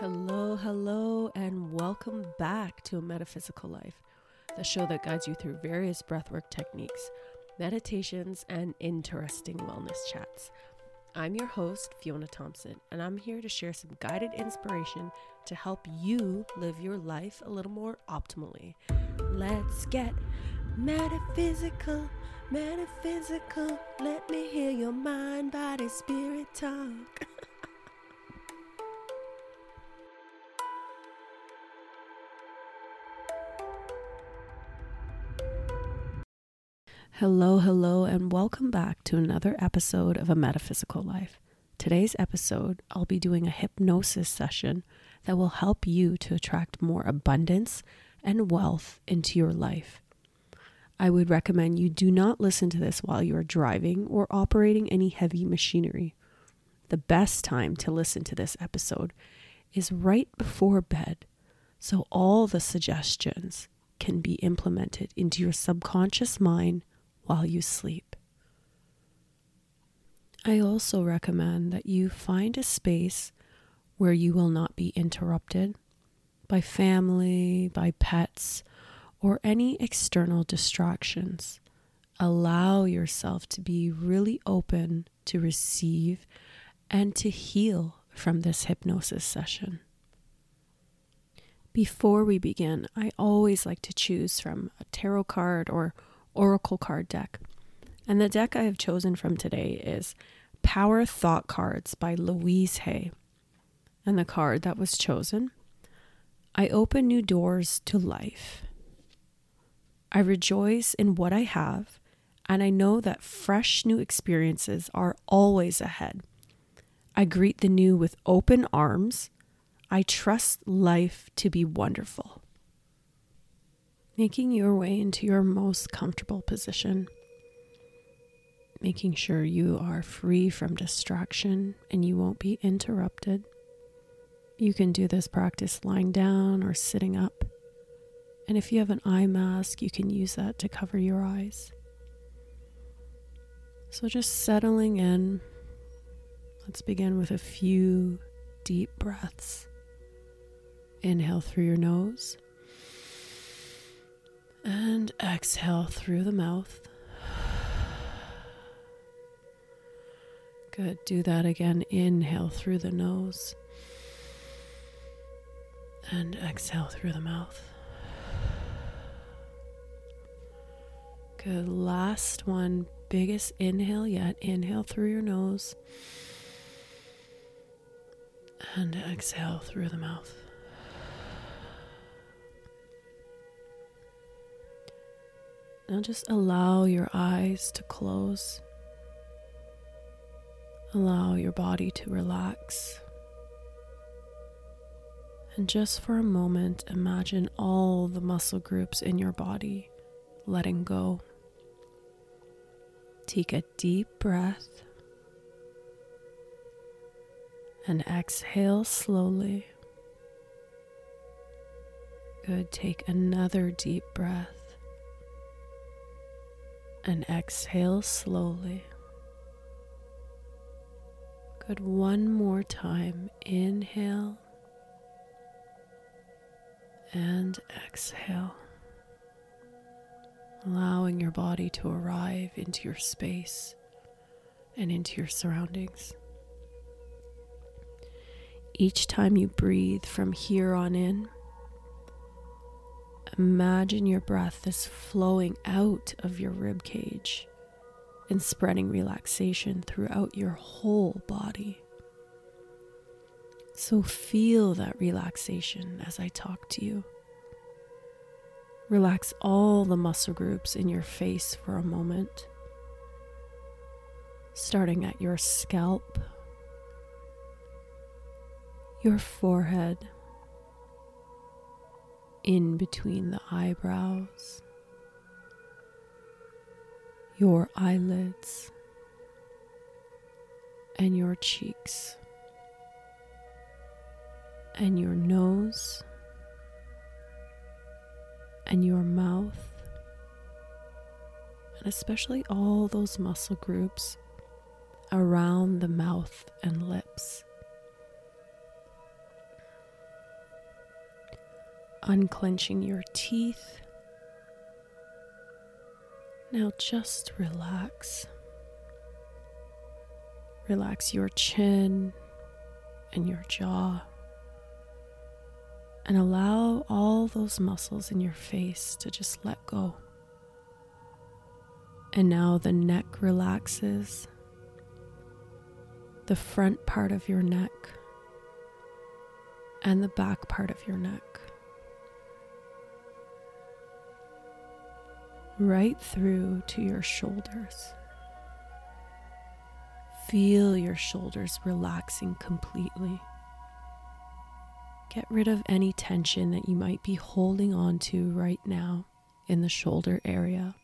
Hello, hello, and welcome back to A Metaphysical Life, the show that guides you through various breathwork techniques, meditations, and interesting wellness chats. I'm your host, Fiona Thompson, and I'm here to share some guided inspiration to help you live your life a little more optimally. Let's get metaphysical, metaphysical. Let me hear your mind, body, spirit talk. Hello, hello, and welcome back to another episode of A Metaphysical Life. Today's episode, I'll be doing a hypnosis session that will help you to attract more abundance and wealth into your life. I would recommend you do not listen to this while you are driving or operating any heavy machinery. The best time to listen to this episode is right before bed, so all the suggestions can be implemented into your subconscious mind while you sleep. I also recommend that you find a space where you will not be interrupted by family, by pets, or any external distractions. Allow yourself to be really open to receive and to heal from this hypnosis session. Before we begin, I always like to choose from a tarot card or oracle card deck. And the deck I have chosen from today is Power Thought Cards by Louise Hay. And the card that was chosen I open new doors to life. I rejoice in what I have, and I know that fresh new experiences are always ahead. I greet the new with open arms. I trust life to be wonderful making your way into your most comfortable position, making sure you are free from distraction and you won't be interrupted. You can do this practice lying down or sitting up. And if you have an eye mask, you can use that to cover your eyes. So just settling in. Let's begin with a few deep breaths. Inhale through your nose. And exhale through the mouth. Good. Do that again. Inhale through the nose. And exhale through the mouth. Good. Last one. Biggest inhale yet. Inhale through your nose. And exhale through the mouth. Now just allow your eyes to close. Allow your body to relax. And just for a moment, imagine all the muscle groups in your body letting go. Take a deep breath and exhale slowly. Good. Take another deep breath and exhale slowly. Good. One more time. Inhale and exhale, allowing your body to arrive into your space and into your surroundings. Each time you breathe from here on in, Imagine your breath is flowing out of your rib cage and spreading relaxation throughout your whole body. So feel that relaxation as I talk to you. Relax all the muscle groups in your face for a moment, starting at your scalp, your forehead in between the eyebrows, your eyelids, and your cheeks, and your nose, and your mouth, and especially all those muscle groups around the mouth and lips. Unclenching your teeth. Now just relax. Relax your chin and your jaw. And allow all those muscles in your face to just let go. And now the neck relaxes, the front part of your neck, and the back part of your neck. Right through to your shoulders. Feel your shoulders relaxing completely. Get rid of any tension that you might be holding on to right now in the shoulder area.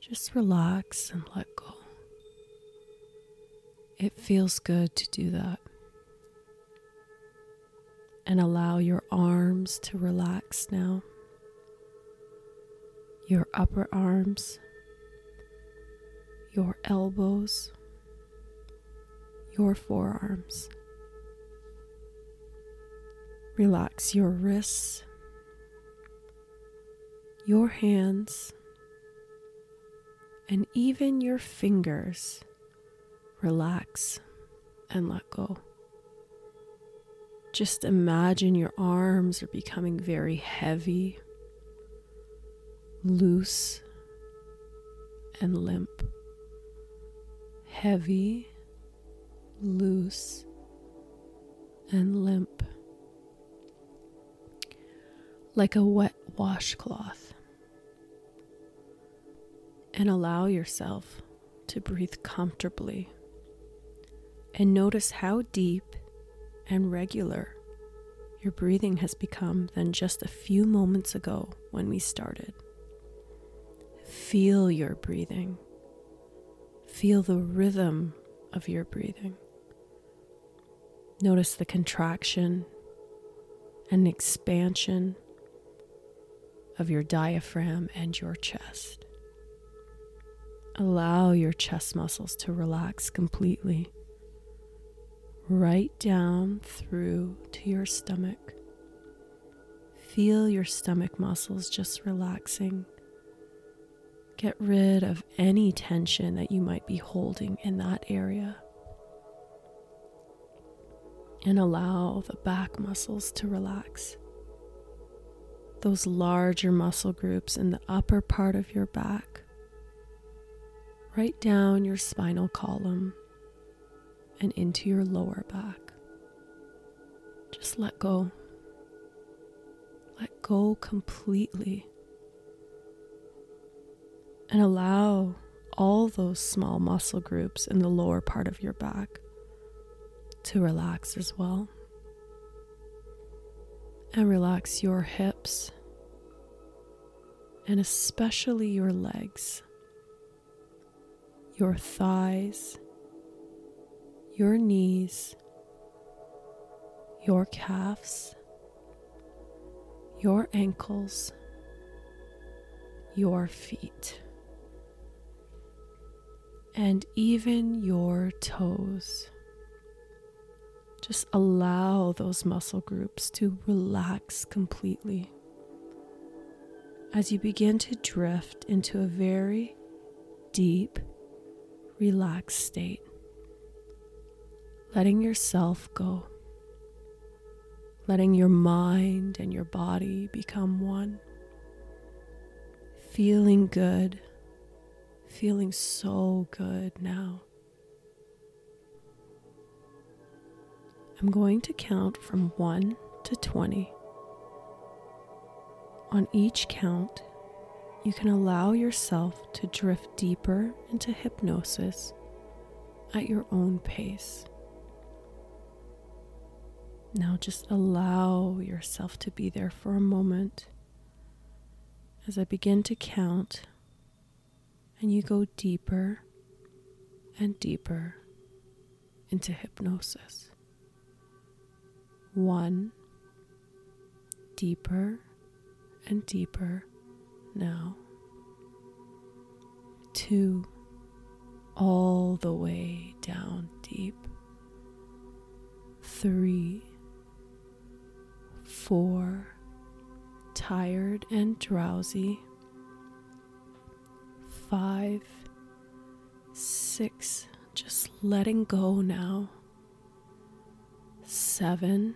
Just relax and let go. It feels good to do that. And allow your arms to relax now. Your upper arms, your elbows, your forearms Relax your wrists, your hands, and even your fingers. Relax and let go. Just imagine your arms are becoming very heavy, loose, and limp. Heavy, loose, and limp like a wet washcloth. And allow yourself to breathe comfortably. And notice how deep and regular your breathing has become than just a few moments ago when we started. Feel your breathing. Feel the rhythm of your breathing. Notice the contraction and expansion of your diaphragm and your chest. Allow your chest muscles to relax completely, right down through to your stomach. Feel your stomach muscles just relaxing. Get rid of any tension that you might be holding in that area. And allow the back muscles to relax those larger muscle groups in the upper part of your back, right down your spinal column and into your lower back. Just let go. Let go completely. And allow all those small muscle groups in the lower part of your back to relax as well. And relax your hips and especially your legs, your thighs, your knees, your calves, your ankles, your feet, and even your toes. Just allow those muscle groups to relax completely as you begin to drift into a very deep, relaxed state, letting yourself go, letting your mind and your body become one, feeling good, feeling so good now. I'm going to count from 1 to 20. On each count, you can allow yourself to drift deeper into hypnosis at your own pace. Now just allow yourself to be there for a moment as I begin to count and you go deeper and deeper into hypnosis. One deeper and deeper now, two all the way down deep, three, four, tired and drowsy, five, six, just letting go now, seven,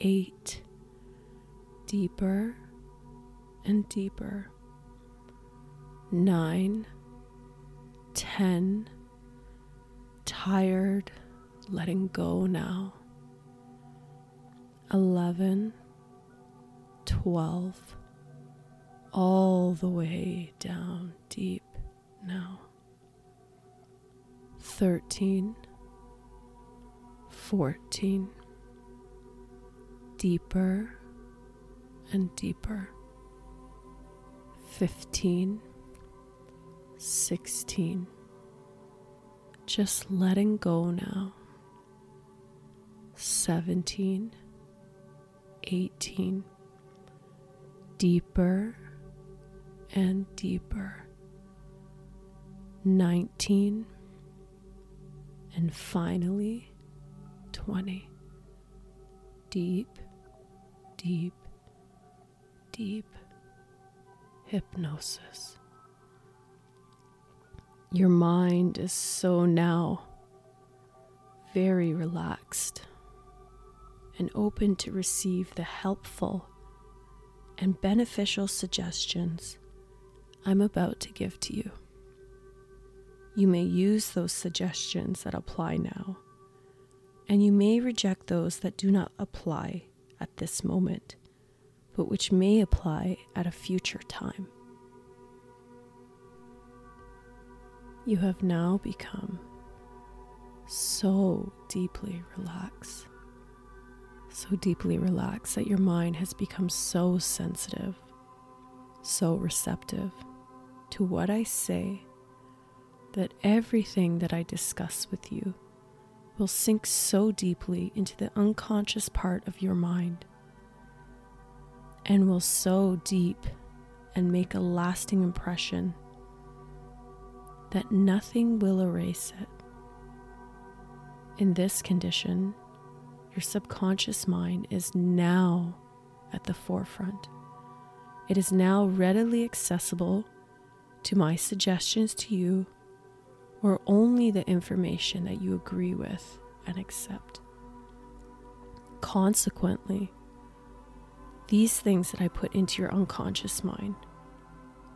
eight, deeper and deeper, nine, ten, tired, letting go now. 11, 12, all the way down deep now. 13, 14, deeper and deeper. 15, 16, just letting go now. 17, 18, deeper and deeper. 19, and finally 20. Deep, deep, deep hypnosis. Your mind is so now very relaxed and open to receive the helpful and beneficial suggestions I'm about to give to you. You may use those suggestions that apply now, and you may reject those that do not apply at this moment, but which may apply at a future time. You have now become so deeply relaxed so deeply relaxed that your mind has become so sensitive, so receptive to what I say that everything that I discuss with you will sink so deeply into the unconscious part of your mind and will so deep and make a lasting impression that nothing will erase it. In this condition, your subconscious mind is now at the forefront. It is now readily accessible to my suggestions to you or only the information that you agree with and accept. Consequently, these things that I put into your unconscious mind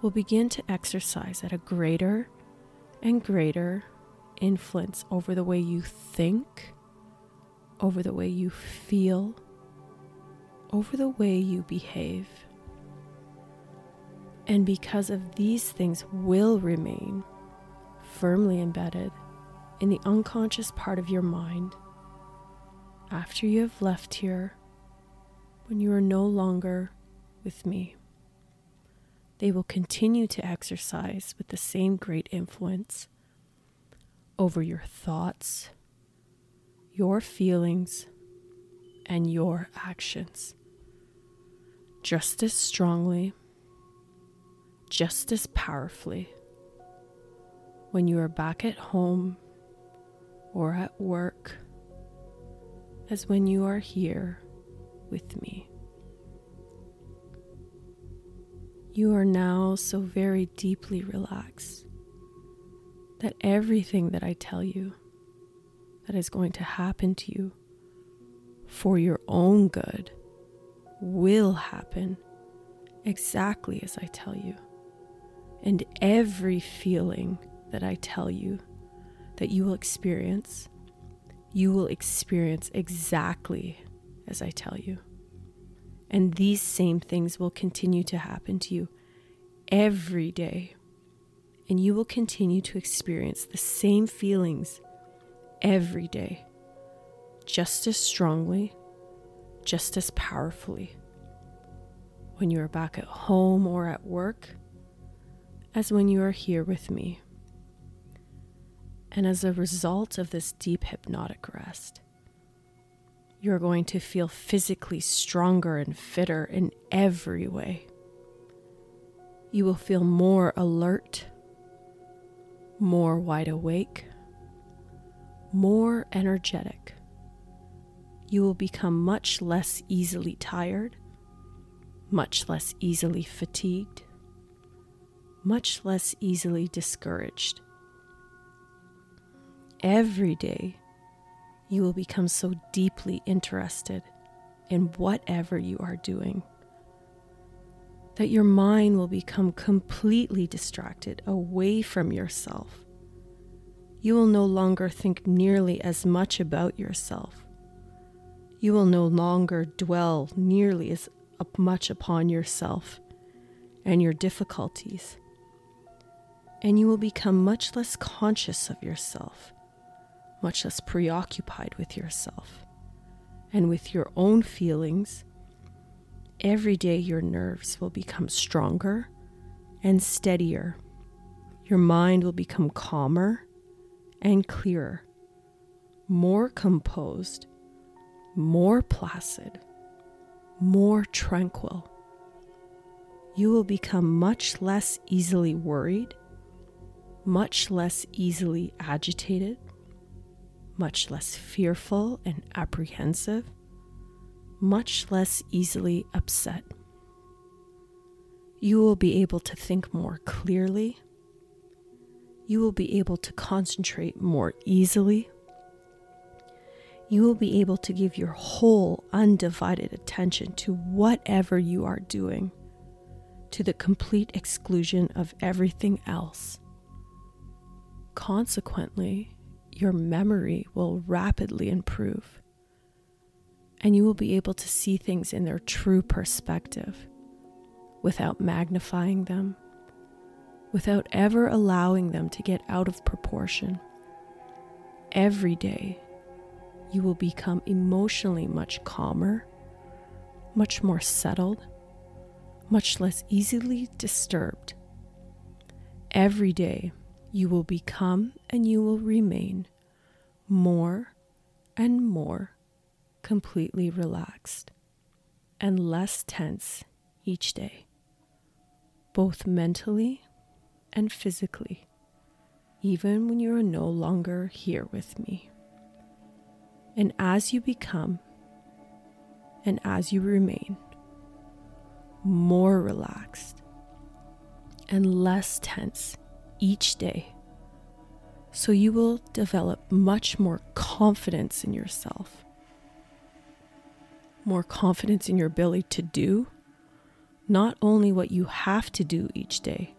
will begin to exercise at a greater and greater influence over the way you think over the way you feel, over the way you behave. And because of these things will remain firmly embedded in the unconscious part of your mind after you have left here when you are no longer with me. They will continue to exercise with the same great influence over your thoughts, your feelings and your actions just as strongly, just as powerfully when you are back at home or at work as when you are here with me. You are now so very deeply relaxed that everything that I tell you that is going to happen to you for your own good will happen exactly as I tell you. And every feeling that I tell you that you will experience, you will experience exactly as I tell you. And these same things will continue to happen to you every day. And you will continue to experience the same feelings every day, just as strongly, just as powerfully when you are back at home or at work as when you are here with me. And as a result of this deep hypnotic rest, you're going to feel physically stronger and fitter in every way. You will feel more alert, more wide awake, more energetic. you will become much less easily tired, much less easily fatigued, much less easily discouraged. Every day, you will become so deeply interested in whatever you are doing that your mind will become completely distracted away from yourself. You will no longer think nearly as much about yourself. You will no longer dwell nearly as much upon yourself and your difficulties. And you will become much less conscious of yourself, much less preoccupied with yourself and with your own feelings Every day, your nerves will become stronger and steadier. Your mind will become calmer and clearer, more composed, more placid, more tranquil. You will become much less easily worried, much less easily agitated, much less fearful and apprehensive much less easily upset. You will be able to think more clearly. You will be able to concentrate more easily. You will be able to give your whole undivided attention to whatever you are doing, to the complete exclusion of everything else. Consequently, your memory will rapidly improve and you will be able to see things in their true perspective without magnifying them, without ever allowing them to get out of proportion. Every day, you will become emotionally much calmer, much more settled, much less easily disturbed. Every day, you will become and you will remain more and more completely relaxed and less tense each day, both mentally and physically, even when you are no longer here with me. And as you become and as you remain more relaxed and less tense each day, so you will develop much more confidence in yourself more confidence in your ability to do not only what you have to do each day,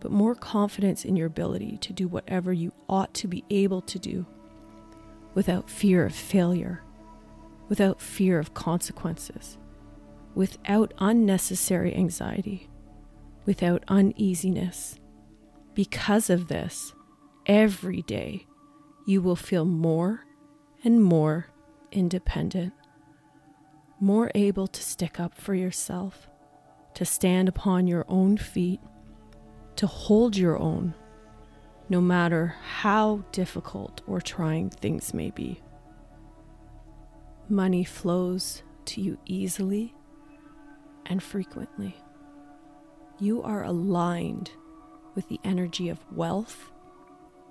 but more confidence in your ability to do whatever you ought to be able to do without fear of failure, without fear of consequences, without unnecessary anxiety, without uneasiness. Because of this, every day you will feel more and more independent more able to stick up for yourself, to stand upon your own feet, to hold your own, no matter how difficult or trying things may be. Money flows to you easily and frequently. You are aligned with the energy of wealth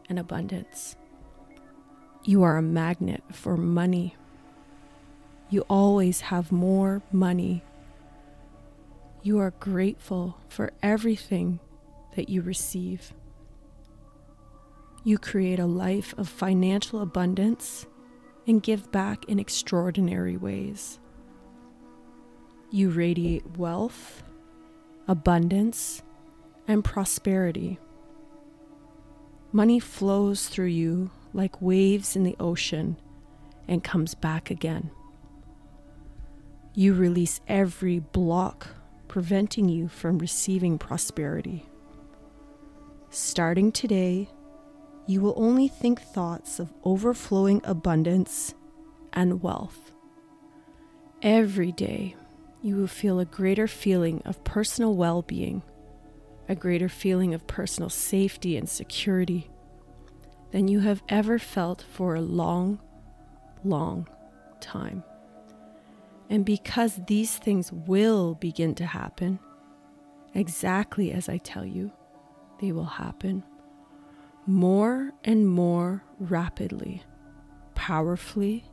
and abundance. You are a magnet for money you always have more money. You are grateful for everything that you receive. You create a life of financial abundance and give back in extraordinary ways. You radiate wealth, abundance, and prosperity. Money flows through you like waves in the ocean and comes back again. You release every block preventing you from receiving prosperity. Starting today, you will only think thoughts of overflowing abundance and wealth. Every day, you will feel a greater feeling of personal well being, a greater feeling of personal safety and security than you have ever felt for a long, long time. And because these things will begin to happen, exactly as I tell you, they will happen more and more rapidly, powerfully,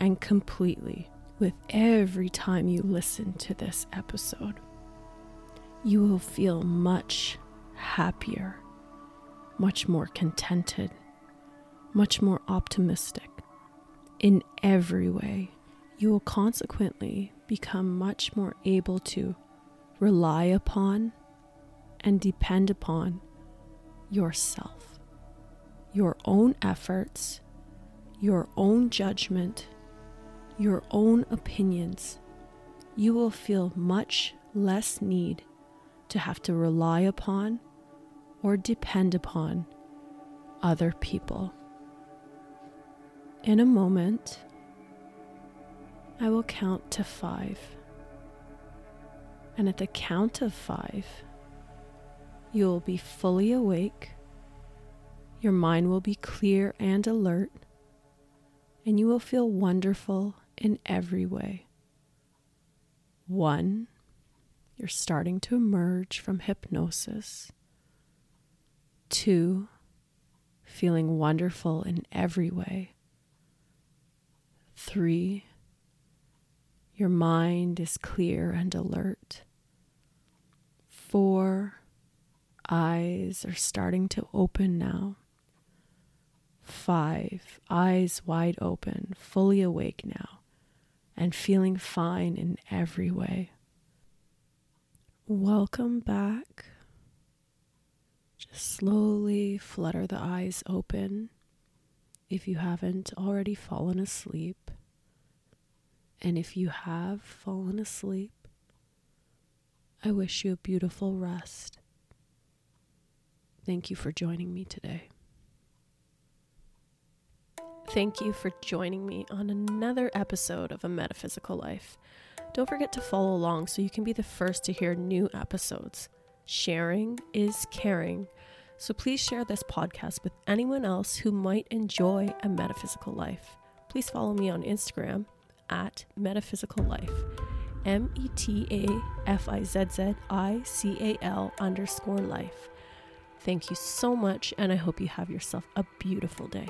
and completely with every time you listen to this episode. You will feel much happier, much more contented, much more optimistic in every way. You will consequently become much more able to rely upon and depend upon yourself, your own efforts, your own judgment, your own opinions. You will feel much less need to have to rely upon or depend upon other people. In a moment, I will count to five. And at the count of five, you will be fully awake, your mind will be clear and alert, and you will feel wonderful in every way. One, you're starting to emerge from hypnosis. Two, feeling wonderful in every way. Three, your mind is clear and alert. Four, eyes are starting to open now. Five, eyes wide open, fully awake now, and feeling fine in every way. Welcome back. Just slowly flutter the eyes open if you haven't already fallen asleep. And if you have fallen asleep, I wish you a beautiful rest. Thank you for joining me today. Thank you for joining me on another episode of A Metaphysical Life. Don't forget to follow along so you can be the first to hear new episodes. Sharing is caring, so please share this podcast with anyone else who might enjoy a metaphysical life. Please follow me on Instagram at metaphysical life. M E T A F I Z Z I C A L underscore life. Thank you so much, and I hope you have yourself a beautiful day.